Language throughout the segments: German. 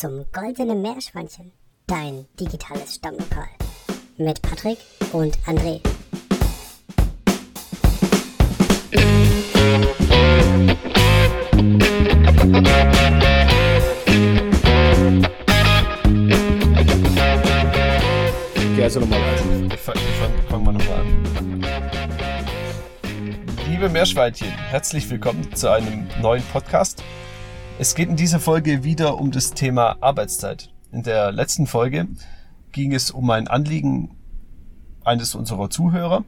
zum Goldenen Meerschweinchen, dein digitales Stammlokal. Mit Patrick und André. Okay, also nochmal ich fang, fangen wir nochmal an. Liebe Meerschweinchen, herzlich willkommen zu einem neuen Podcast. Es geht in dieser Folge wieder um das Thema Arbeitszeit. In der letzten Folge ging es um ein Anliegen eines unserer Zuhörer,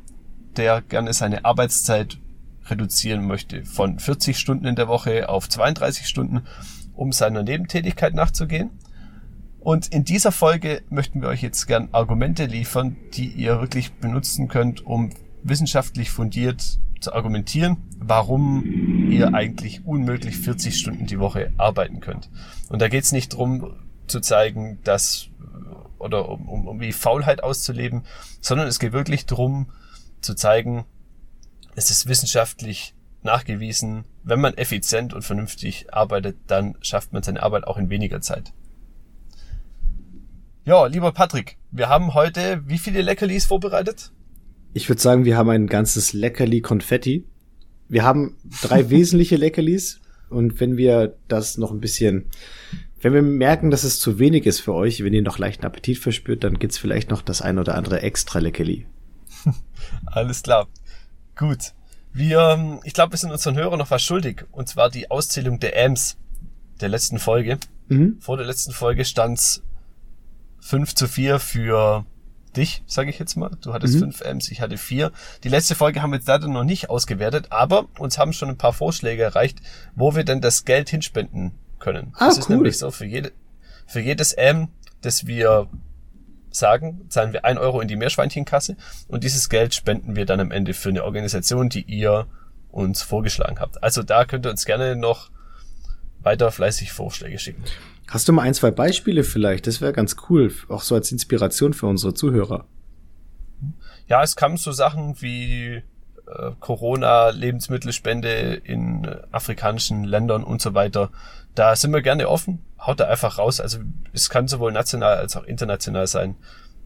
der gerne seine Arbeitszeit reduzieren möchte von 40 Stunden in der Woche auf 32 Stunden, um seiner Nebentätigkeit nachzugehen. Und in dieser Folge möchten wir euch jetzt gern Argumente liefern, die ihr wirklich benutzen könnt, um wissenschaftlich fundiert zu argumentieren, warum ihr eigentlich unmöglich 40 Stunden die Woche arbeiten könnt. Und da geht es nicht drum zu zeigen, dass oder um, um, um wie Faulheit auszuleben, sondern es geht wirklich drum zu zeigen, es ist wissenschaftlich nachgewiesen, wenn man effizient und vernünftig arbeitet, dann schafft man seine Arbeit auch in weniger Zeit. Ja, lieber Patrick, wir haben heute wie viele Leckerlis vorbereitet? Ich würde sagen, wir haben ein ganzes Leckerli Konfetti. Wir haben drei wesentliche Leckerlis und wenn wir das noch ein bisschen, wenn wir merken, dass es zu wenig ist für euch, wenn ihr noch leichten Appetit verspürt, dann gibt's vielleicht noch das ein oder andere extra Leckerli. Alles klar. Gut. Wir, ich glaube, wir sind unseren Hörern noch was schuldig. Und zwar die Auszählung der Ams der letzten Folge. Mhm. Vor der letzten Folge stand's 5 zu 4 für dich, sage ich jetzt mal. Du hattest Mhm. fünf Ms, ich hatte vier. Die letzte Folge haben wir jetzt leider noch nicht ausgewertet, aber uns haben schon ein paar Vorschläge erreicht, wo wir denn das Geld hinspenden können. Ah, das ist cool. nämlich so, für, jede, für jedes M, das wir sagen, zahlen wir ein Euro in die Meerschweinchenkasse und dieses Geld spenden wir dann am Ende für eine Organisation, die ihr uns vorgeschlagen habt. Also da könnt ihr uns gerne noch weiter fleißig Vorschläge schicken. Hast du mal ein, zwei Beispiele vielleicht? Das wäre ganz cool, auch so als Inspiration für unsere Zuhörer. Ja, es kamen so Sachen wie äh, Corona, Lebensmittelspende in afrikanischen Ländern und so weiter. Da sind wir gerne offen. Haut da einfach raus. Also es kann sowohl national als auch international sein.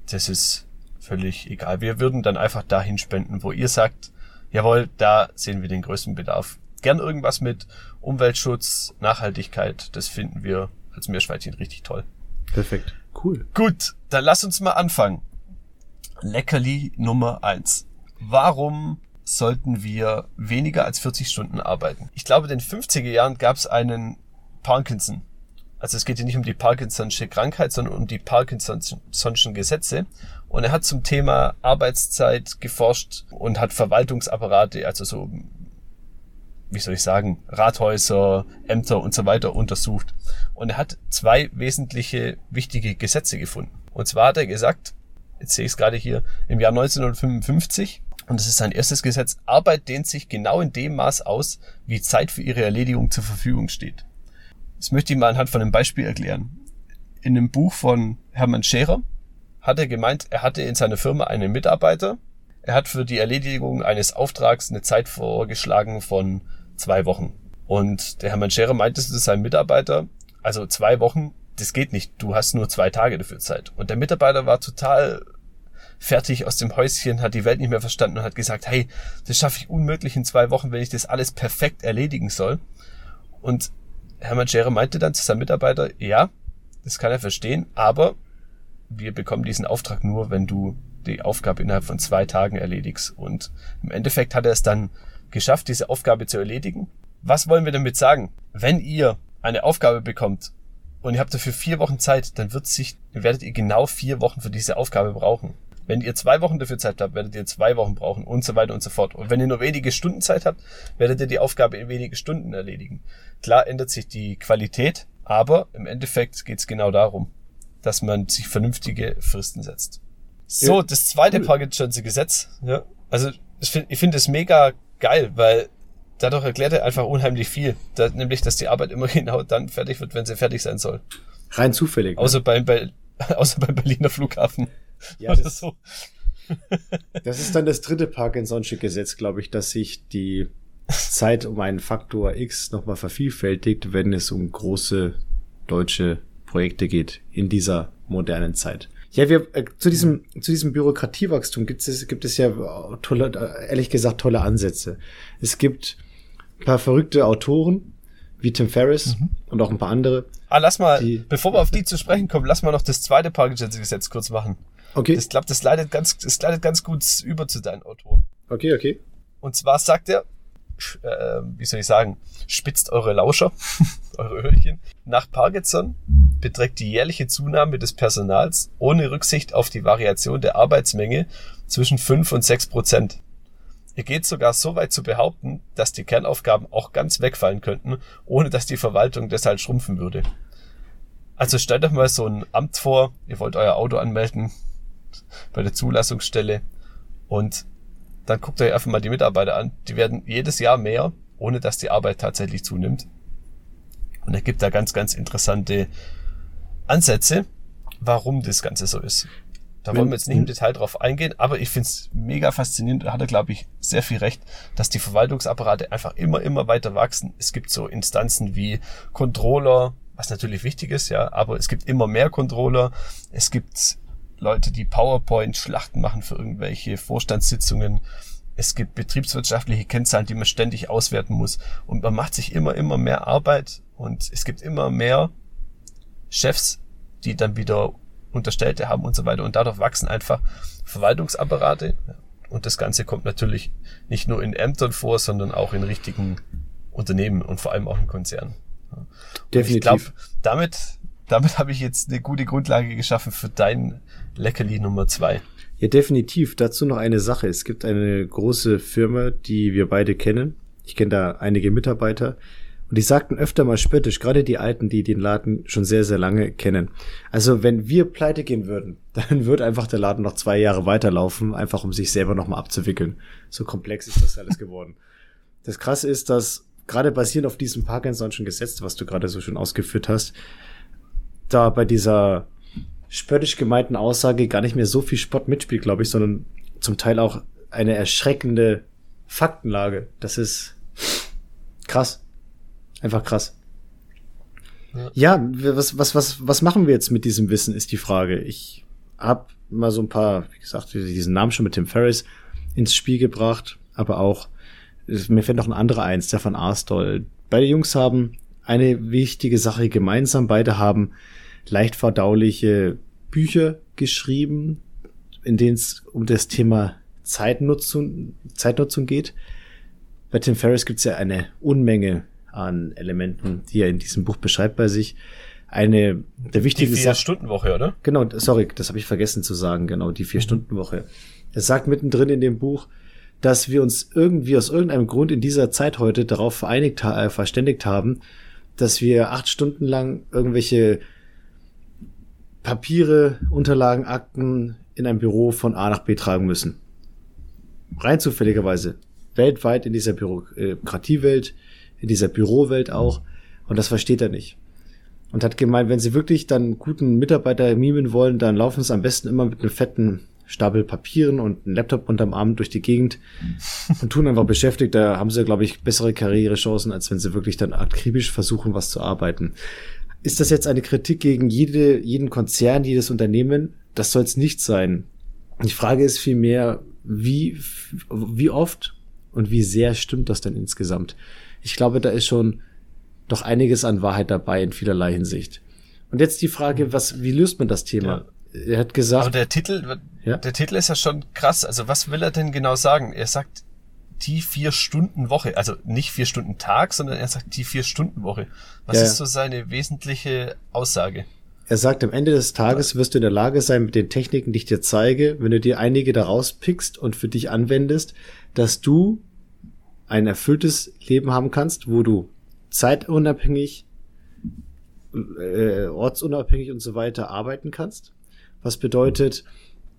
Das ist völlig egal. Wir würden dann einfach dahin spenden, wo ihr sagt, jawohl, da sehen wir den größten Bedarf. Gern irgendwas mit Umweltschutz, Nachhaltigkeit. Das finden wir als Meerschweinchen richtig toll. Perfekt. Cool. Gut, dann lass uns mal anfangen. Leckerli Nummer eins. Warum sollten wir weniger als 40 Stunden arbeiten? Ich glaube, in den 50er Jahren gab es einen Parkinson. Also es geht hier nicht um die Parkinson'sche Krankheit, sondern um die Parkinson'schen Gesetze. Und er hat zum Thema Arbeitszeit geforscht und hat Verwaltungsapparate, also so, wie soll ich sagen, Rathäuser, Ämter und so weiter untersucht. Und er hat zwei wesentliche wichtige Gesetze gefunden. Und zwar hat er gesagt, jetzt sehe ich es gerade hier, im Jahr 1955, und das ist sein erstes Gesetz, Arbeit dehnt sich genau in dem Maß aus, wie Zeit für ihre Erledigung zur Verfügung steht. Das möchte ich mal anhand von einem Beispiel erklären. In einem Buch von Hermann Scherer hat er gemeint, er hatte in seiner Firma einen Mitarbeiter. Er hat für die Erledigung eines Auftrags eine Zeit vorgeschlagen von zwei Wochen. Und der Hermann Scherer meinte zu seinem Mitarbeiter, also zwei Wochen, das geht nicht, du hast nur zwei Tage dafür Zeit. Und der Mitarbeiter war total fertig aus dem Häuschen, hat die Welt nicht mehr verstanden und hat gesagt, hey, das schaffe ich unmöglich in zwei Wochen, wenn ich das alles perfekt erledigen soll. Und Hermann Scherer meinte dann zu seinem Mitarbeiter, ja, das kann er verstehen, aber wir bekommen diesen Auftrag nur, wenn du die Aufgabe innerhalb von zwei Tagen erledigst. Und im Endeffekt hat er es dann geschafft, diese Aufgabe zu erledigen. Was wollen wir damit sagen? Wenn ihr eine Aufgabe bekommt und ihr habt dafür vier Wochen Zeit, dann wird sich, werdet ihr genau vier Wochen für diese Aufgabe brauchen. Wenn ihr zwei Wochen dafür Zeit habt, werdet ihr zwei Wochen brauchen und so weiter und so fort. Und wenn ihr nur wenige Stunden Zeit habt, werdet ihr die Aufgabe in wenige Stunden erledigen. Klar ändert sich die Qualität, aber im Endeffekt geht es genau darum, dass man sich vernünftige Fristen setzt. So, Ja, das zweite cool. Parkinson'sche Gesetz, ja, also ich finde ich finde es mega geil, weil dadurch erklärt er einfach unheimlich viel. Da, nämlich, dass die Arbeit immer genau dann fertig wird, wenn sie fertig sein soll. Rein zufällig. ne? Außer beim, bei, außer beim Berliner Flughafen. ja, Oder das, so. das ist dann das dritte Parkinson'sche Gesetz, glaube ich, dass sich die Zeit um einen Faktor X nochmal vervielfältigt, wenn es um große deutsche Projekte geht in dieser modernen Zeit. Ja, wir äh, zu diesem zu diesem Bürokratiewachstum gibt es gibt es ja tolle ehrlich gesagt tolle Ansätze. Es gibt ein paar verrückte Autoren wie Tim Ferriss mhm. und auch ein paar andere. Ah, lass mal, die, bevor wir auf die zu sprechen kommen, lass mal noch das zweite Parkinson-Gesetz kurz machen. Okay. Ich glaube, das leitet ganz, das leitet ganz gut über zu deinen Autoren. Okay, okay. Und zwar sagt er, äh, wie soll ich sagen, spitzt eure Lauscher, eure Öhrchen. Nach Parkinson beträgt die jährliche Zunahme des Personals ohne Rücksicht auf die Variation der Arbeitsmenge zwischen 5 und 6 Prozent. Ihr geht sogar so weit zu behaupten, dass die Kernaufgaben auch ganz wegfallen könnten, ohne dass die Verwaltung deshalb schrumpfen würde. Also stellt euch mal so ein Amt vor, ihr wollt euer Auto anmelden bei der Zulassungsstelle und dann guckt euch einfach mal die Mitarbeiter an. Die werden jedes Jahr mehr, ohne dass die Arbeit tatsächlich zunimmt. Und er gibt da ganz, ganz interessante Ansätze, warum das Ganze so ist. Da wollen wir jetzt nicht im Detail drauf eingehen, aber ich finde es mega faszinierend, da hat er, glaube ich, sehr viel recht, dass die Verwaltungsapparate einfach immer, immer weiter wachsen. Es gibt so Instanzen wie Controller, was natürlich wichtig ist, ja, aber es gibt immer mehr Controller. Es gibt Leute, die PowerPoint-Schlachten machen für irgendwelche Vorstandssitzungen. Es gibt betriebswirtschaftliche Kennzahlen, die man ständig auswerten muss. Und man macht sich immer, immer mehr Arbeit und es gibt immer mehr Chefs, die dann wieder Unterstellte haben und so weiter. Und dadurch wachsen einfach Verwaltungsapparate. Und das Ganze kommt natürlich nicht nur in Ämtern vor, sondern auch in richtigen Unternehmen und vor allem auch in Konzernen. Definitiv. ich glaube, damit, damit habe ich jetzt eine gute Grundlage geschaffen für dein Leckerli Nummer zwei. Ja, definitiv. Dazu noch eine Sache. Es gibt eine große Firma, die wir beide kennen. Ich kenne da einige Mitarbeiter. Und die sagten öfter mal spöttisch, gerade die Alten, die den Laden schon sehr, sehr lange kennen. Also wenn wir pleite gehen würden, dann wird einfach der Laden noch zwei Jahre weiterlaufen, einfach um sich selber nochmal abzuwickeln. So komplex ist das alles geworden. Das Krasse ist, dass gerade basierend auf diesem Parkinson'schen Gesetz, was du gerade so schön ausgeführt hast, da bei dieser spöttisch gemeinten Aussage gar nicht mehr so viel Spott mitspielt, glaube ich, sondern zum Teil auch eine erschreckende Faktenlage. Das ist krass. Einfach krass. Ja. was, was, was, was machen wir jetzt mit diesem Wissen, ist die Frage. Ich habe mal so ein paar, wie gesagt, diesen Namen schon mit Tim Ferriss ins Spiel gebracht, aber auch, mir fällt noch ein anderer ein, Stefan Arstol. Beide Jungs haben eine wichtige Sache gemeinsam. Beide haben leicht verdauliche Bücher geschrieben, in denen es um das Thema Zeitnutzung, Zeitnutzung geht. Bei Tim Ferriss gibt es ja eine Unmenge an Elementen, die er in diesem Buch beschreibt bei sich. Eine der wichtigen Die Vier-Stunden-Woche, oder? Genau, sorry, das habe ich vergessen zu sagen, genau, die Vier-Stunden-Woche. Er sagt mittendrin in dem Buch, dass wir uns irgendwie aus irgendeinem Grund in dieser Zeit heute darauf vereinigt, äh, verständigt haben, dass wir acht Stunden lang irgendwelche Papiere, Unterlagen, Akten in ein Büro von A nach B tragen müssen. Rein zufälligerweise. Weltweit in dieser Bürokratiewelt in dieser Bürowelt auch. Und das versteht er nicht. Und hat gemeint, wenn sie wirklich dann guten Mitarbeiter mimen wollen, dann laufen sie am besten immer mit einem fetten Stapel Papieren und einem Laptop unterm Arm durch die Gegend und tun einfach beschäftigt. Da haben sie, glaube ich, bessere Karrierechancen, als wenn sie wirklich dann akribisch versuchen, was zu arbeiten. Ist das jetzt eine Kritik gegen jede, jeden Konzern, jedes Unternehmen? Das soll es nicht sein. Die Frage ist vielmehr, wie, wie oft und wie sehr stimmt das denn insgesamt? Ich glaube, da ist schon doch einiges an Wahrheit dabei in vielerlei Hinsicht. Und jetzt die Frage, was, wie löst man das Thema? Ja. Er hat gesagt. Aber der Titel, ja? der Titel ist ja schon krass. Also was will er denn genau sagen? Er sagt die vier Stunden Woche, also nicht vier Stunden Tag, sondern er sagt die vier Stunden Woche. Was ja, ist so seine wesentliche Aussage? Er sagt, am Ende des Tages wirst du in der Lage sein, mit den Techniken, die ich dir zeige, wenn du dir einige daraus pickst und für dich anwendest, dass du ein erfülltes Leben haben kannst, wo du zeitunabhängig, äh, ortsunabhängig und so weiter arbeiten kannst. Was bedeutet,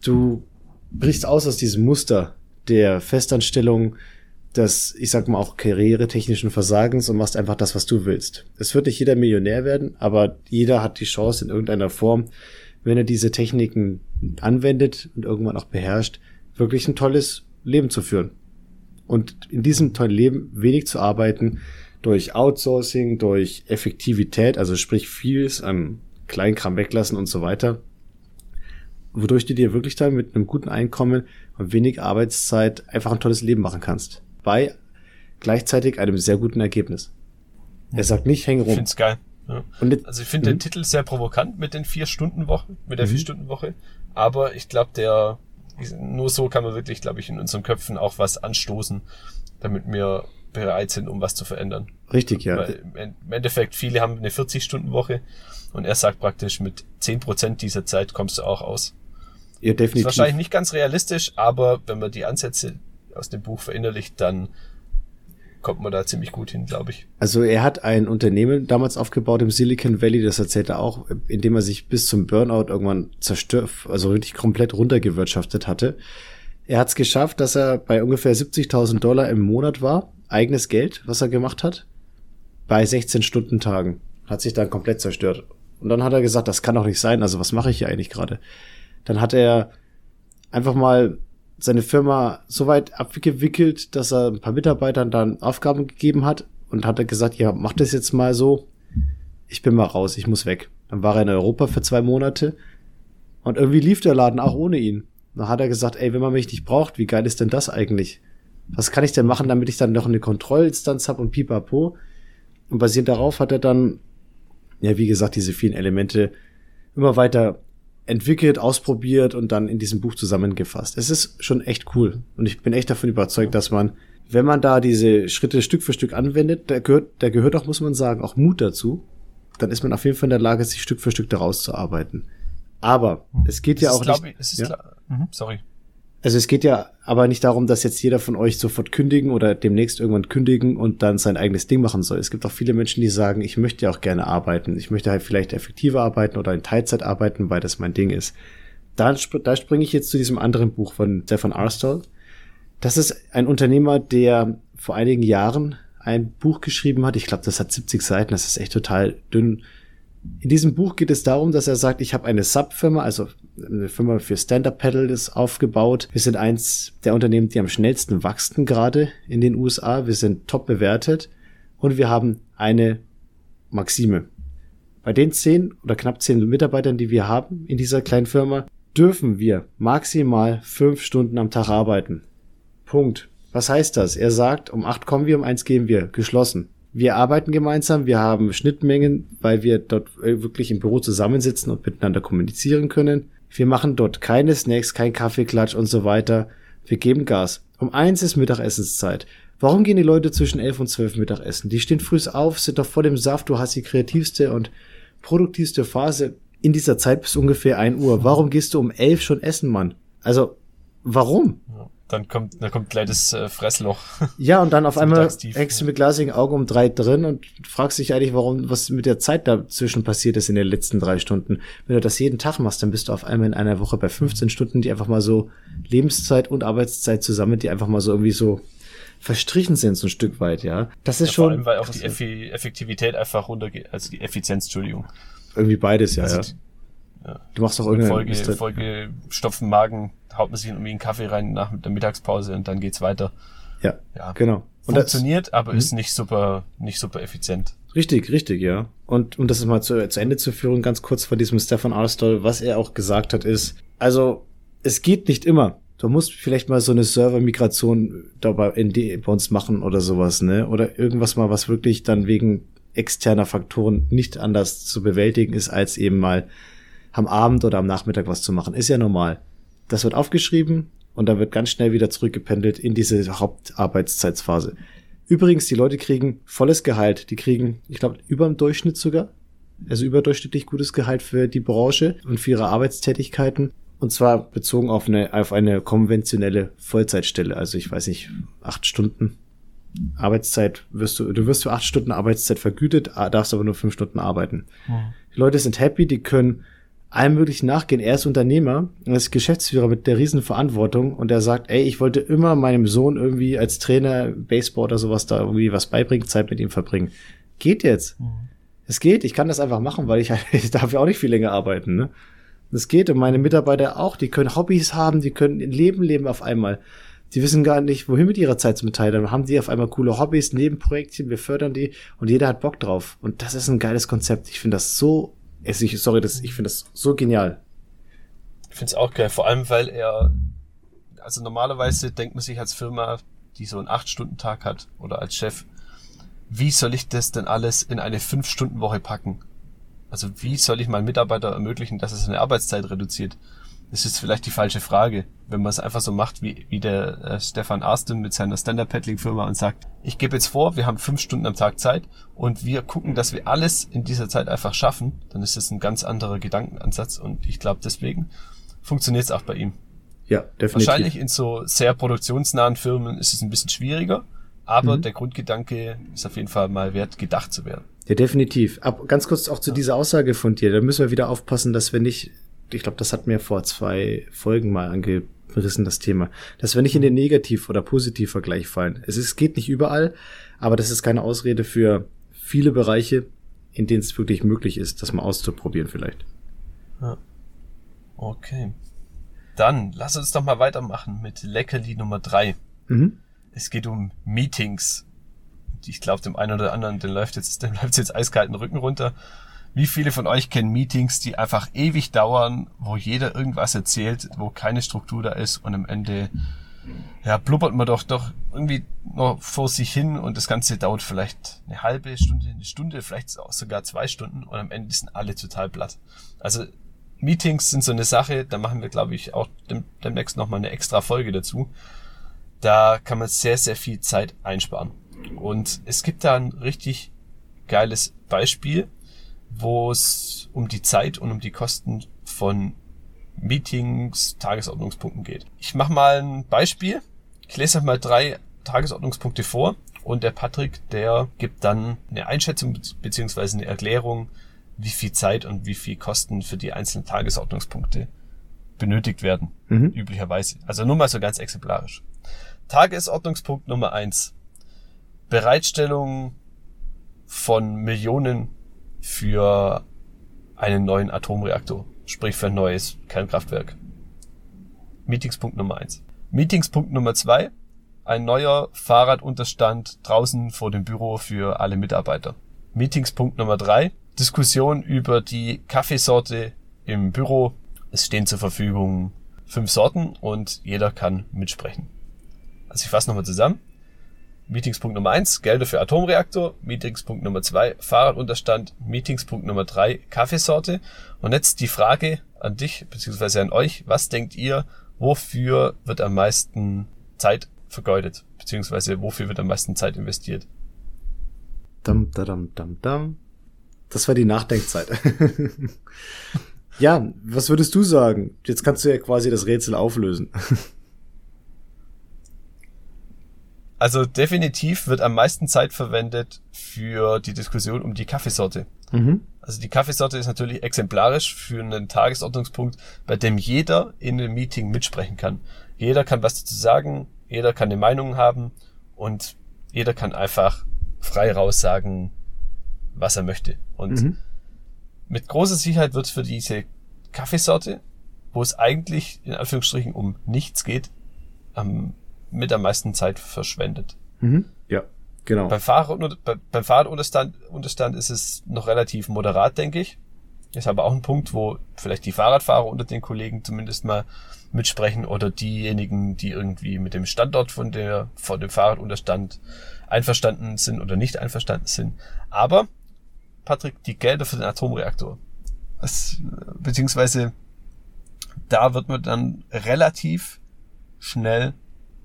du brichst aus aus diesem Muster der Festanstellung, des, ich sag mal auch karrieretechnischen Versagens und machst einfach das, was du willst. Es wird nicht jeder Millionär werden, aber jeder hat die Chance in irgendeiner Form, wenn er diese Techniken anwendet und irgendwann auch beherrscht, wirklich ein tolles Leben zu führen und in diesem tollen Leben wenig zu arbeiten durch Outsourcing, durch Effektivität, also sprich vieles an Kleinkram weglassen und so weiter. Wodurch du dir wirklich dann mit einem guten Einkommen und wenig Arbeitszeit einfach ein tolles Leben machen kannst. Bei gleichzeitig einem sehr guten Ergebnis. Er sagt nicht, häng rum. Ich find's geil. Ja. Jetzt- Also ich finde den Mhm. Titel sehr provokant mit den vier Stunden Woche, mit der Mhm. vier Stunden Woche. Aber ich glaube, der nur so kann man wirklich, glaube ich, in unseren Köpfen auch was anstoßen, damit wir bereit sind, um was zu verändern. Richtig, ja. Weil im En- im Endeffekt viele haben eine 40 Stunden Woche und er sagt praktisch mit 10 Prozent dieser Zeit kommst du auch aus. ja, Ist definitiv. wahrscheinlich nicht ganz realistisch, aber wenn man die Ansätze aus dem Buch verinnerlicht, dann kommt man da ziemlich gut hin, glaube ich. Also er hat ein Unternehmen damals aufgebaut im Silicon Valley, das erzählt er auch, indem er sich bis zum Burnout irgendwann zerstört, also wirklich komplett runtergewirtschaftet hatte. Er hat es geschafft, dass er bei ungefähr 70.000 Dollar im Monat war, eigenes Geld, was er gemacht hat, bei 16 Stunden Tagen. Hat sich dann komplett zerstört. Und dann hat er gesagt, das kann doch nicht sein, also was mache ich hier eigentlich gerade? Dann hat er einfach mal seine Firma so weit abgewickelt, dass er ein paar Mitarbeitern dann Aufgaben gegeben hat und hat er gesagt, ja, mach das jetzt mal so. Ich bin mal raus, ich muss weg. Dann war er in Europa für zwei Monate und irgendwie lief der Laden auch ohne ihn. Dann hat er gesagt, ey, wenn man mich nicht braucht, wie geil ist denn das eigentlich? Was kann ich denn machen, damit ich dann noch eine Kontrollinstanz habe und pipapo? Und basierend darauf hat er dann, ja, wie gesagt, diese vielen Elemente immer weiter entwickelt, ausprobiert und dann in diesem Buch zusammengefasst. Es ist schon echt cool. Und ich bin echt davon überzeugt, dass man, wenn man da diese Schritte Stück für Stück anwendet, da gehört, da gehört auch, muss man sagen, auch Mut dazu. Dann ist man auf jeden Fall in der Lage, sich Stück für Stück daraus zu arbeiten. Aber es geht ja Es auch ist, nicht, ich, es ist ja? klar. Mhm, sorry. Also es geht ja aber nicht darum, dass jetzt jeder von euch sofort kündigen oder demnächst irgendwann kündigen und dann sein eigenes Ding machen soll. Es gibt auch viele Menschen, die sagen, ich möchte ja auch gerne arbeiten. Ich möchte halt vielleicht effektiver arbeiten oder in Teilzeit arbeiten, weil das mein Ding ist. Da, da springe ich jetzt zu diesem anderen Buch von Stefan Arstol. Das ist ein Unternehmer, der vor einigen Jahren ein Buch geschrieben hat. Ich glaube, das hat 70 Seiten. Das ist echt total dünn. In diesem Buch geht es darum, dass er sagt, ich habe eine Sub-Firma, also eine Firma für Stand-Up-Paddle ist aufgebaut. Wir sind eins der Unternehmen, die am schnellsten wachsen gerade in den USA. Wir sind top bewertet und wir haben eine Maxime. Bei den zehn oder knapp zehn Mitarbeitern, die wir haben in dieser kleinen Firma, dürfen wir maximal fünf Stunden am Tag arbeiten. Punkt. Was heißt das? Er sagt, um acht kommen wir, um eins gehen wir. Geschlossen. Wir arbeiten gemeinsam, wir haben Schnittmengen, weil wir dort äh, wirklich im Büro zusammensitzen und miteinander kommunizieren können. Wir machen dort keine Snacks, kein Kaffeeklatsch und so weiter. Wir geben Gas. Um eins ist Mittagessenszeit. Warum gehen die Leute zwischen elf und zwölf Mittagessen? Die stehen früh auf, sind doch voll im Saft, du hast die kreativste und produktivste Phase in dieser Zeit bis ungefähr ein Uhr. Warum gehst du um elf schon essen, Mann? Also, warum? Ja. Dann kommt, dann kommt gleich das äh, Fressloch. Ja, und dann auf einmal hängst du ja. mit glasigen Augen um drei drin und fragst dich eigentlich, warum, was mit der Zeit dazwischen passiert ist in den letzten drei Stunden. Wenn du das jeden Tag machst, dann bist du auf einmal in einer Woche bei 15 Stunden, die einfach mal so Lebenszeit und Arbeitszeit zusammen, die einfach mal so irgendwie so verstrichen sind, so ein Stück weit, ja. Das ist Ja, vor schon allem, weil auch die Effi Effektivität einfach runtergeht, also die Effizienz, Entschuldigung. irgendwie beides, ja, Also ja. die- Du machst auch irgendeine Folge. Folge stopfen Magen, haut man sich irgendwie einen Kaffee rein nach der Mittagspause und dann geht's weiter. Ja, Ja. genau. Und das, Funktioniert, aber Mhm. ist nicht super, nicht super effizient. Richtig, richtig, ja. Und um das mal zu, zu Ende zu führen, ganz kurz vor diesem Stefan Arstol, was er auch gesagt hat, ist, also es geht nicht immer. Du musst vielleicht mal so eine Server-Migration dabei in die bei uns machen oder sowas, ne? Oder irgendwas mal, was wirklich dann wegen externer Faktoren nicht anders zu bewältigen ist, als eben mal am Abend oder am Nachmittag was zu machen. Ist ja normal. Das wird aufgeschrieben und dann wird ganz schnell wieder zurückgependelt in diese Hauptarbeitszeitsphase. Übrigens, die Leute kriegen volles Gehalt. Die kriegen, ich glaube, über dem Durchschnitt sogar. Also überdurchschnittlich gutes Gehalt für die Branche und für ihre Arbeitstätigkeiten. Und zwar bezogen auf eine, auf eine konventionelle Vollzeitstelle. Also ich weiß nicht, acht Stunden Arbeitszeit wirst du, du wirst für acht Stunden Arbeitszeit vergütet, darfst aber nur fünf Stunden arbeiten. Die Leute sind happy, die können allem möglichen nachgehen. Er ist Unternehmer, er ist Geschäftsführer mit der riesen Verantwortung und er sagt, ey, ich wollte immer meinem Sohn irgendwie als Trainer, Baseball oder sowas da irgendwie was beibringen, Zeit mit ihm verbringen. Geht jetzt. Es geht, ich kann das einfach machen, weil ich, ich darf ja auch nicht viel länger arbeiten, ne? Es geht und meine Mitarbeiter auch, die können Hobbys haben, die können ein Leben leben auf einmal. Die wissen gar nicht, wohin mit ihrer Zeit zu mitteilen. Dann haben die auf einmal coole Hobbys, Nebenprojektchen, wir fördern die und jeder hat Bock drauf. Und das ist ein geiles Konzept. Ich finde das so es, ich, sorry, das, ich finde das so genial. Ich finde es auch geil, vor allem weil er, also normalerweise denkt man sich als Firma, die so einen 8-Stunden-Tag hat oder als Chef, wie soll ich das denn alles in eine 5-Stunden-Woche packen? Also wie soll ich meinen Mitarbeiter ermöglichen, dass er seine Arbeitszeit reduziert? Das ist vielleicht die falsche Frage, wenn man es einfach so macht wie, wie der äh, Stefan Arsten mit seiner Stand-Up-Paddling-Firma und sagt, ich gebe jetzt vor, wir haben fünf Stunden am Tag Zeit und wir gucken, dass wir alles in dieser Zeit einfach schaffen, dann ist das ein ganz anderer Gedankenansatz und ich glaube deswegen funktioniert es auch bei ihm. Ja, definitiv. Wahrscheinlich in so sehr produktionsnahen Firmen ist es ein bisschen schwieriger, aber mhm. der Grundgedanke ist auf jeden Fall mal wert, gedacht zu werden. Ja, definitiv. Ab, ganz kurz auch zu ja. dieser Aussage von dir. Da müssen wir wieder aufpassen, dass wir nicht, ich glaube, das hat mir vor zwei Folgen mal angerissen, das Thema, dass wir nicht in den Negativ- oder Positivvergleich fallen. Es ist, geht nicht überall, aber das ist keine Ausrede für viele Bereiche, in denen es wirklich möglich ist, das mal auszuprobieren vielleicht. Ja. Okay. Dann lass uns doch mal weitermachen mit Leckerli Nummer drei. Mhm. Es geht um Meetings ich glaube, dem einen oder anderen, den läuft jetzt, dem läuft jetzt eiskalten Rücken runter. Wie viele von euch kennen Meetings, die einfach ewig dauern, wo jeder irgendwas erzählt, wo keine Struktur da ist und am Ende ja, blubbert man doch doch irgendwie noch vor sich hin und das Ganze dauert vielleicht eine halbe Stunde, eine Stunde, vielleicht auch sogar zwei Stunden und am Ende sind alle total platt. Also Meetings sind so eine Sache, da machen wir, glaube ich, auch dem, demnächst nochmal eine extra Folge dazu. Da kann man sehr, sehr viel Zeit einsparen. Und es gibt da ein richtig geiles Beispiel, wo es um die Zeit und um die Kosten von Meetings, Tagesordnungspunkten geht. Ich mache mal ein Beispiel. Ich lese euch mal drei Tagesordnungspunkte vor und der Patrick, der gibt dann eine Einschätzung beziehungsweise eine Erklärung, wie viel Zeit und wie viel Kosten für die einzelnen Tagesordnungspunkte benötigt werden, mhm. üblicherweise. Also nur mal so ganz exemplarisch. Tagesordnungspunkt Nummer eins: Bereitstellung von Millionen für einen neuen Atomreaktor, sprich für ein neues Kernkraftwerk. Meetingspunkt Nummer eins. Meetingspunkt Nummer zwei. Ein neuer Fahrradunterstand draußen vor dem Büro für alle Mitarbeiter. Meetingspunkt Nummer drei. Diskussion über die Kaffeesorte im Büro. Es stehen zur Verfügung fünf Sorten und jeder kann mitsprechen. Also ich fasse nochmal zusammen. Meetingspunkt Nummer eins Gelder für Atomreaktor. Meetingspunkt Nummer zwei Fahrradunterstand. Meetingspunkt Nummer drei Kaffeesorte. Und jetzt die Frage an dich, beziehungsweise an euch. Was denkt ihr, wofür wird am meisten Zeit vergeudet? Beziehungsweise wofür wird am meisten Zeit investiert? Dum, dum, dum, dum. Das war die Nachdenkzeit. ja, was würdest du sagen? Jetzt kannst du ja quasi das Rätsel auflösen. Also definitiv wird am meisten Zeit verwendet für die Diskussion um die Kaffeesorte. Mhm. Also die Kaffeesorte ist natürlich exemplarisch für einen Tagesordnungspunkt, bei dem jeder in einem Meeting mitsprechen kann. Jeder kann was dazu sagen, jeder kann eine Meinung haben und jeder kann einfach frei raus sagen, was er möchte. Und mhm. mit großer Sicherheit wird für diese Kaffeesorte, wo es eigentlich in Anführungsstrichen um nichts geht, am mit am meisten Zeit verschwendet. Mhm. Ja, genau. Beim, Fahrrad, bei, beim Fahrradunterstand Unterstand ist es noch relativ moderat, denke ich. Ist aber auch ein Punkt, wo vielleicht die Fahrradfahrer unter den Kollegen zumindest mal mitsprechen oder diejenigen, die irgendwie mit dem Standort von der, von dem Fahrradunterstand einverstanden sind oder nicht einverstanden sind. Aber, Patrick, die Gelder für den Atomreaktor. Das, beziehungsweise, da wird man dann relativ schnell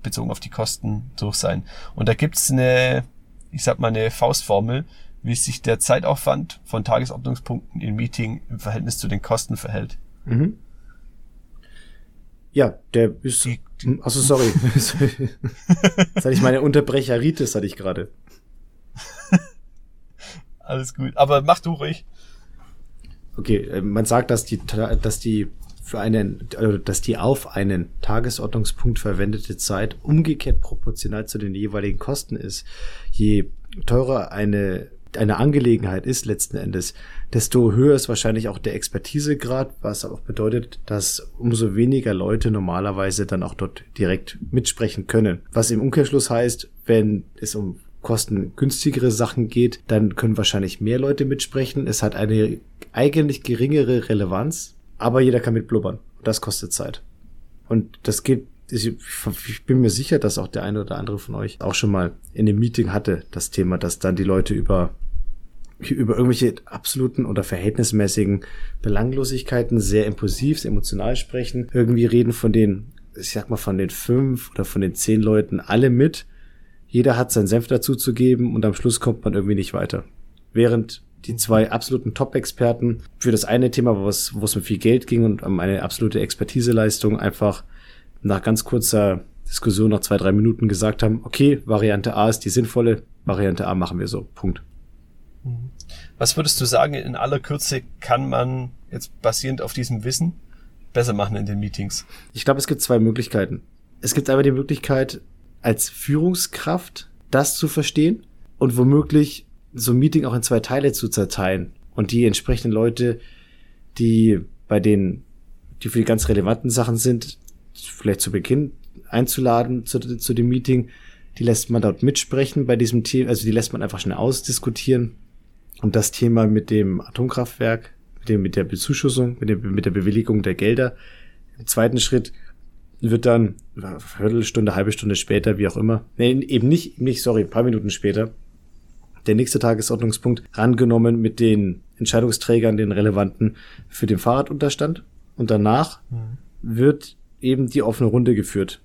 bezogen auf die Kosten durch sein. Und da gibt's eine, ich sag mal, eine Faustformel, wie sich der Zeitaufwand von Tagesordnungspunkten im Meeting im Verhältnis zu den Kosten verhält. Mhm. Ja, der ist. Also sorry. Jetzt hatte ich meine Unterbrecheritis, hatte ich gerade. Alles gut. Aber mach du ruhig. Okay, äh, man sagt, dass die, dass die für einen, also dass die auf einen Tagesordnungspunkt verwendete Zeit umgekehrt proportional zu den jeweiligen Kosten ist. Je teurer eine eine Angelegenheit ist letzten Endes, desto höher ist wahrscheinlich auch der Expertisegrad, was auch bedeutet, dass umso weniger Leute normalerweise dann auch dort direkt mitsprechen können. Was im Umkehrschluss heißt, wenn es um kostengünstigere Sachen geht, dann können wahrscheinlich mehr Leute mitsprechen. Es hat eine eigentlich geringere Relevanz, aber jeder kann mitblubbern. Das kostet Zeit. Und das geht, ich, bin mir sicher, dass auch der eine oder andere von euch auch schon mal in einem Meeting hatte, das Thema, dass dann die Leute über über irgendwelche absoluten oder verhältnismäßigen Belanglosigkeiten sehr impulsiv, sehr emotional sprechen, irgendwie reden von den, ich sag mal, von den fünf oder von den zehn Leuten alle mit. Jeder hat seinen Senf dazu zu geben und am Schluss kommt man irgendwie nicht weiter. Während die zwei absoluten Top-Experten für das eine Thema, wo es, wo es um viel Geld ging und um eine absolute Expertiseleistung einfach nach ganz kurzer Diskussion nach zwei, drei Minuten gesagt haben, okay, Variante A ist die sinnvolle, Variante A machen wir so. Punkt. Mhm. Was würdest du sagen, in aller Kürze kann man jetzt basierend auf diesem Wissen besser machen in den Meetings? Ich glaube, es gibt zwei Möglichkeiten. Es gibt aber die Möglichkeit, als Führungskraft das zu verstehen und womöglich so ein Meeting auch in zwei Teile zu zerteilen und die entsprechenden Leute, die bei den, die für die ganz relevanten Sachen sind, vielleicht zu Beginn einzuladen zu, zu dem Meeting, die lässt man dort mitsprechen bei diesem Thema, also die lässt man einfach schnell ausdiskutieren. Und das Thema mit dem Atomkraftwerk, mit dem, mit der Bezuschussung, mit, dem, mit der Bewilligung der Gelder. Im zweiten Schritt wird dann Viertelstunde, halbe Stunde später, wie auch immer, nee, eben nicht, nicht, sorry, ein paar Minuten später, der nächste Tagesordnungspunkt rangenommen mit den Entscheidungsträgern, den relevanten für den Fahrradunterstand. Und danach mhm. wird eben die offene Runde geführt,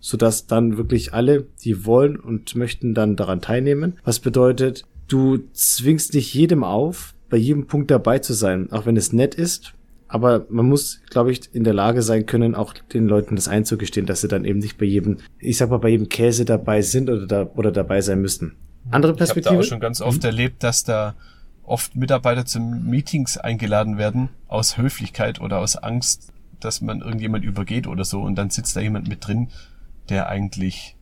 sodass dann wirklich alle, die wollen und möchten, dann daran teilnehmen. Was bedeutet, du zwingst nicht jedem auf, bei jedem Punkt dabei zu sein, auch wenn es nett ist. Aber man muss, glaube ich, in der Lage sein können, auch den Leuten das einzugestehen, dass sie dann eben nicht bei jedem, ich sag mal, bei jedem Käse dabei sind oder, da, oder dabei sein müssen. Andere Perspektive? Ich habe da auch schon ganz oft mhm. erlebt, dass da oft Mitarbeiter zu Meetings eingeladen werden aus Höflichkeit oder aus Angst, dass man irgendjemand übergeht oder so und dann sitzt da jemand mit drin, der eigentlich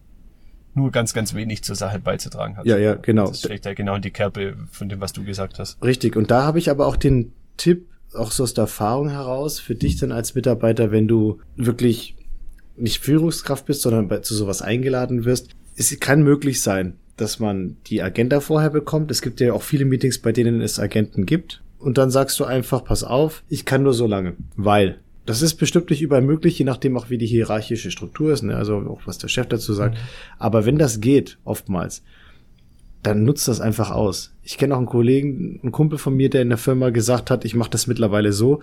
nur ganz, ganz wenig zur Sache beizutragen hat. Ja, ja, genau. Das schlägt ja genau in die Kerbe von dem, was du gesagt hast. Richtig. Und da habe ich aber auch den Tipp, auch so aus der Erfahrung heraus, für dich dann als Mitarbeiter, wenn du wirklich nicht Führungskraft bist, sondern zu sowas eingeladen wirst, es kann möglich sein, dass man die Agenda vorher bekommt. Es gibt ja auch viele Meetings, bei denen es Agenten gibt. Und dann sagst du einfach, pass auf, ich kann nur so lange, weil das ist bestimmt nicht überall möglich, je nachdem auch wie die hierarchische Struktur ist, ne? also auch was der Chef dazu sagt. Mhm. Aber wenn das geht, oftmals, dann nutzt das einfach aus. Ich kenne auch einen Kollegen, einen Kumpel von mir, der in der Firma gesagt hat, ich mache das mittlerweile so,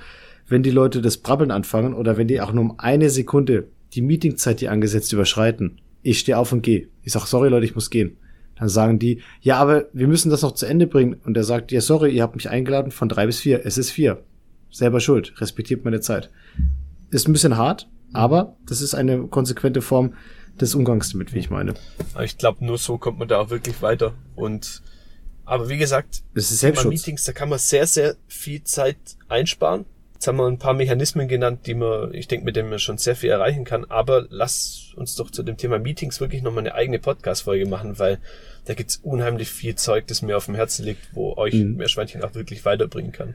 wenn die Leute das Brabbeln anfangen oder wenn die auch nur um eine Sekunde die Meetingzeit, die angesetzt, überschreiten, ich stehe auf und gehe. Ich sag, sorry Leute, ich muss gehen. Dann sagen die, ja, aber wir müssen das noch zu Ende bringen. Und er sagt, ja, sorry, ihr habt mich eingeladen von drei bis vier. Es ist vier. Selber schuld. Respektiert meine Zeit. Ist ein bisschen hart, aber das ist eine konsequente Form des Umgangs damit, wie ich meine. Ich glaube, nur so kommt man da auch wirklich weiter. Und aber wie gesagt, es ist Selbstschutz. Meetings, da kann man sehr, sehr viel Zeit einsparen. Jetzt haben wir ein paar Mechanismen genannt, die man, ich denke, mit denen man schon sehr viel erreichen kann. Aber lass uns doch zu dem Thema Meetings wirklich nochmal eine eigene Podcast-Folge machen, weil da gibt's unheimlich viel Zeug, das mir auf dem Herzen liegt, wo euch mhm. Meerschweinchen auch wirklich weiterbringen kann.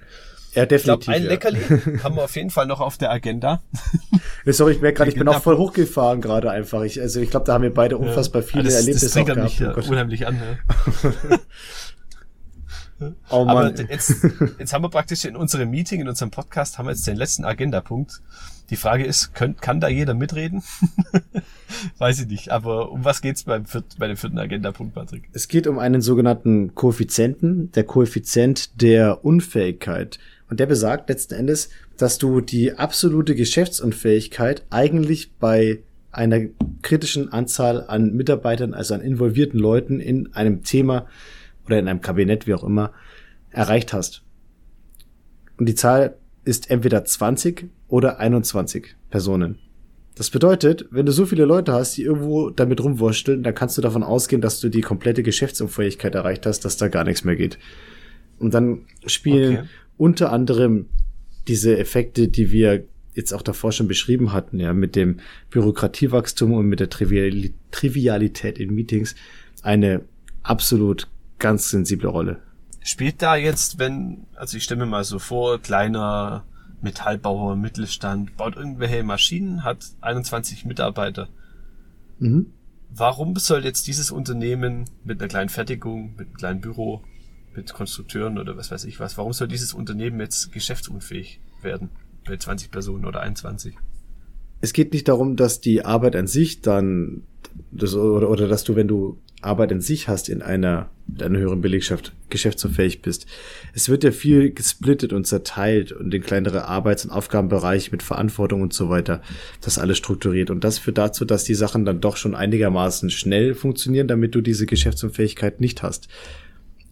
Ja, definitiv. Ich glaube, ein ja. Leckerli haben wir auf jeden Fall noch auf der Agenda. Sorry, ich merke gerade, ich bin auch voll hochgefahren gerade einfach. Ich, also ich glaube, da haben wir beide unfassbar viele ja, das, Erlebnisse das auch gehabt. Mich, ja, unheimlich an. Ja. Oh Mann. Aber jetzt, jetzt haben wir praktisch in unserem Meeting, in unserem Podcast, haben wir jetzt den letzten Agendapunkt. Die Frage ist, könnt, kann da jeder mitreden? Weiß ich nicht. Aber um was geht's beim viert, bei dem vierten Agendapunkt, Patrick? Es geht um einen sogenannten Koeffizienten, der Koeffizient der Unfähigkeit. Und der besagt letzten Endes, dass du die absolute Geschäftsunfähigkeit eigentlich bei einer kritischen Anzahl an Mitarbeitern, also an involvierten Leuten in einem Thema oder in einem Kabinett, wie auch immer, erreicht hast. Und die Zahl ist entweder 20 oder 21 Personen. Das bedeutet, wenn du so viele Leute hast, die irgendwo damit rumwursteln, dann kannst du davon ausgehen, dass du die komplette Geschäftsunfähigkeit erreicht hast, dass da gar nichts mehr geht. Und dann spielen okay. unter anderem diese Effekte, die wir jetzt auch davor schon beschrieben hatten, ja, mit dem Bürokratiewachstum und mit der Trivialität in Meetings eine absolut ganz sensible Rolle. Spielt da jetzt, wenn, also ich stelle mir mal so vor, kleiner Metallbauer, Mittelstand, baut irgendwelche Maschinen, hat 21 Mitarbeiter. Mhm. warum soll jetzt dieses Unternehmen mit einer kleinen Fertigung, mit einem kleinen Büro, mit Konstrukteuren oder was weiß ich was, warum soll dieses Unternehmen jetzt geschäftsunfähig werden bei 20 Personen oder 21? Es geht nicht darum, dass die Arbeit an sich dann, das, oder, oder dass du, wenn du Arbeit in sich hast in einer, mit einer höheren Belegschaft geschäftsunfähig bist. Es wird ja viel gesplittet und zerteilt und in kleinere Arbeits- und Aufgabenbereiche mit Verantwortung und so weiter, das alles strukturiert. Und das führt dazu, dass die Sachen dann doch schon einigermaßen schnell funktionieren, damit du diese Geschäftsunfähigkeit nicht hast.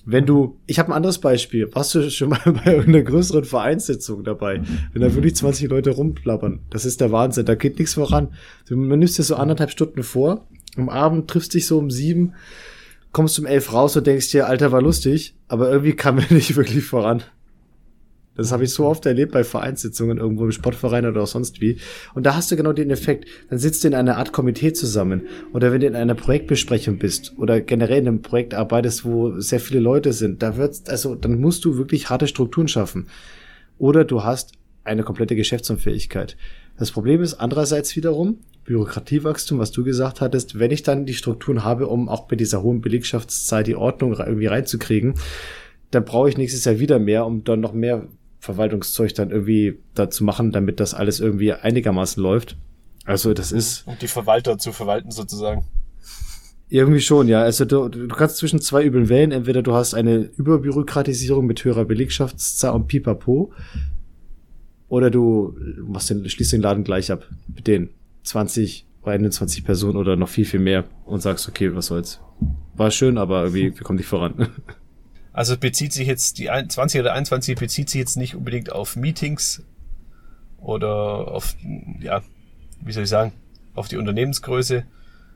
Wenn du, ich habe ein anderes Beispiel, warst du schon mal bei einer größeren Vereinssitzung dabei, wenn da wirklich 20 Leute rumplappern, das ist der Wahnsinn, da geht nichts voran. Man nimmst dir so anderthalb Stunden vor, am Abend triffst dich so um sieben, kommst um elf raus und denkst dir, Alter, war lustig, aber irgendwie kam er nicht wirklich voran. Das habe ich so oft erlebt bei Vereinssitzungen irgendwo im Sportverein oder auch sonst wie. Und da hast du genau den Effekt. Dann sitzt du in einer Art Komitee zusammen. Oder wenn du in einer Projektbesprechung bist oder generell in einem Projekt arbeitest, wo sehr viele Leute sind, da wird's, also, dann musst du wirklich harte Strukturen schaffen. Oder du hast eine komplette Geschäftsunfähigkeit. Das Problem ist andererseits wiederum, Bürokratiewachstum, was du gesagt hattest, wenn ich dann die Strukturen habe, um auch bei dieser hohen Belegschaftszeit die Ordnung irgendwie reinzukriegen, dann brauche ich nächstes Jahr wieder mehr, um dann noch mehr Verwaltungszeug dann irgendwie dazu machen, damit das alles irgendwie einigermaßen läuft. Also das ist. Um die Verwalter zu verwalten sozusagen. Irgendwie schon, ja. Also du, du kannst zwischen zwei üblen Wellen, entweder du hast eine Überbürokratisierung mit höherer Belegschaftszahl und pipapo, oder du machst den, schließt den Laden gleich ab mit den 20 oder 21 Personen oder noch viel, viel mehr und sagst, okay, was soll's. War schön, aber irgendwie, wir kommen nicht voran. Also bezieht sich jetzt die 20 oder 21 bezieht sich jetzt nicht unbedingt auf Meetings oder auf, ja, wie soll ich sagen, auf die Unternehmensgröße,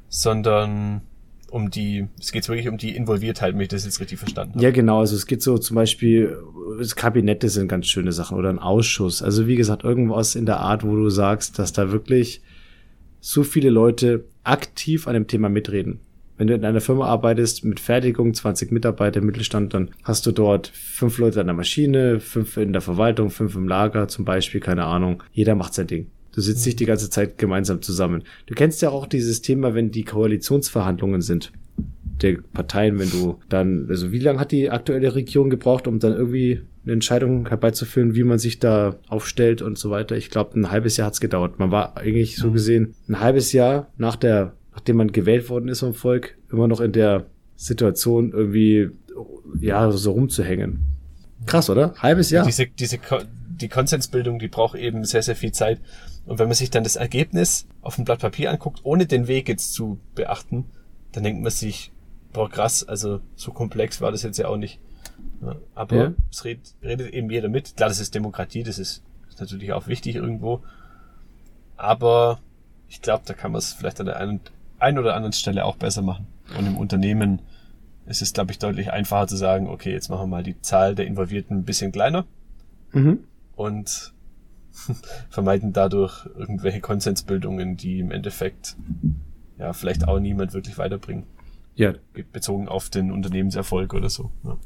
sondern um die, es geht wirklich um die Involviertheit, wenn ich das jetzt richtig verstanden habe. Ja, genau. Also es geht so zum Beispiel, das Kabinette sind ganz schöne Sachen oder ein Ausschuss. Also wie gesagt, irgendwas in der Art, wo du sagst, dass da wirklich so viele Leute aktiv an dem Thema mitreden. Wenn du in einer Firma arbeitest mit Fertigung, 20 Mitarbeiter im Mittelstand, dann hast du dort fünf Leute an der Maschine, fünf in der Verwaltung, fünf im Lager zum Beispiel, keine Ahnung. Jeder macht sein Ding. Du sitzt nicht die ganze Zeit gemeinsam zusammen. Du kennst ja auch dieses Thema, wenn die Koalitionsverhandlungen sind der Parteien, wenn du dann, also wie lange hat die aktuelle Regierung gebraucht, um dann irgendwie eine Entscheidung herbeizuführen, wie man sich da aufstellt und so weiter? Ich glaube, ein halbes Jahr hat's gedauert. Man war eigentlich so gesehen ein halbes Jahr nach der, nachdem man gewählt worden ist vom Volk, immer noch in der Situation irgendwie, ja, so rumzuhängen. Krass, oder? Halbes Jahr. Diese, diese, die Konsensbildung, die braucht eben sehr, sehr viel Zeit. Und wenn man sich dann das Ergebnis auf dem Blatt Papier anguckt, ohne den Weg jetzt zu beachten, dann denkt man sich, boah, krass, also so komplex war das jetzt ja auch nicht. Aber ja. es redet, redet eben jeder mit. Klar, das ist Demokratie, das ist, ist natürlich auch wichtig irgendwo. Aber ich glaube, da kann man es vielleicht an der einen, einen oder anderen Stelle auch besser machen. Und im Unternehmen ist es, glaube ich, deutlich einfacher zu sagen, okay, jetzt machen wir mal die Zahl der Involvierten ein bisschen kleiner. Mhm. Und vermeiden dadurch irgendwelche Konsensbildungen, die im Endeffekt ja vielleicht auch niemand wirklich weiterbringen. Ja. Bezogen auf den Unternehmenserfolg oder so. Ja,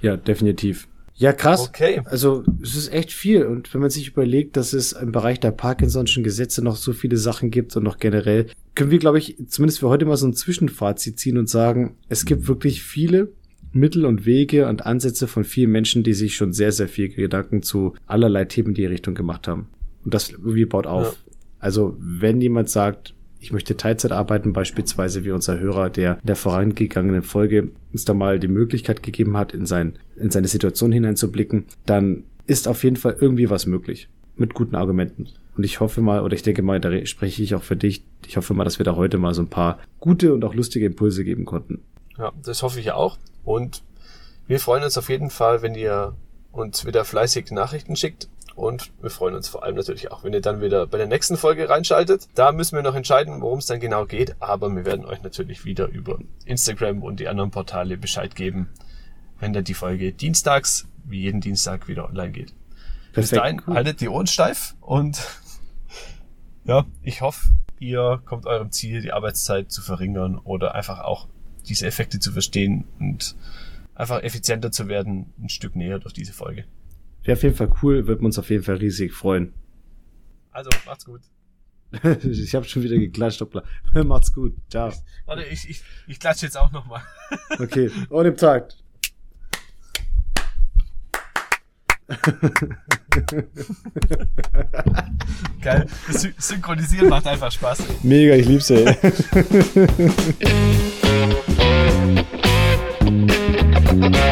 ja definitiv. Ja, krass. Okay. Also es ist echt viel. Und wenn man sich überlegt, dass es im Bereich der Parkinson'schen Gesetze noch so viele Sachen gibt und noch generell, können wir, glaube ich, zumindest für heute mal so ein Zwischenfazit ziehen und sagen, es gibt wirklich viele Mittel und Wege und Ansätze von vielen Menschen, die sich schon sehr, sehr viel Gedanken zu allerlei Themen in die Richtung gemacht haben. Und das irgendwie baut auf. Ja. Also wenn jemand sagt, ich möchte Teilzeit arbeiten, beispielsweise wie unser Hörer, der in der vorangegangenen Folge uns da mal die Möglichkeit gegeben hat, in, sein, in seine Situation hineinzublicken, dann ist auf jeden Fall irgendwie was möglich. Mit guten Argumenten. Und ich hoffe mal, oder ich denke mal, da spreche ich auch für dich, ich hoffe mal, dass wir da heute mal so ein paar gute und auch lustige Impulse geben konnten. Ja, das hoffe ich auch. Und wir freuen uns auf jeden Fall, wenn ihr uns wieder fleißig Nachrichten schickt und wir freuen uns vor allem natürlich auch, wenn ihr dann wieder bei der nächsten Folge reinschaltet. Da müssen wir noch entscheiden, worum es dann genau geht. Aber wir werden euch natürlich wieder über Instagram und die anderen Portale Bescheid geben, wenn dann die Folge dienstags, wie jeden Dienstag, wieder online geht. Perfekt, Bis dahin cool. haltet die Ohren steif und ja, ich hoffe, ihr kommt eurem Ziel, die Arbeitszeit zu verringern oder einfach auch diese Effekte zu verstehen und einfach effizienter zu werden, ein Stück näher durch diese Folge. Wäre auf jeden Fall cool, wird uns auf jeden Fall riesig freuen. Also, macht's gut. ich habe schon wieder geklatscht. Hoppla. Macht's gut. Ciao. Warte, ich, ich, ich klatsche jetzt auch nochmal. Okay. Und im Takt. Geil. Sy- Synchronisieren macht einfach Spaß. Mega, ich lieb's, ey. Thank you.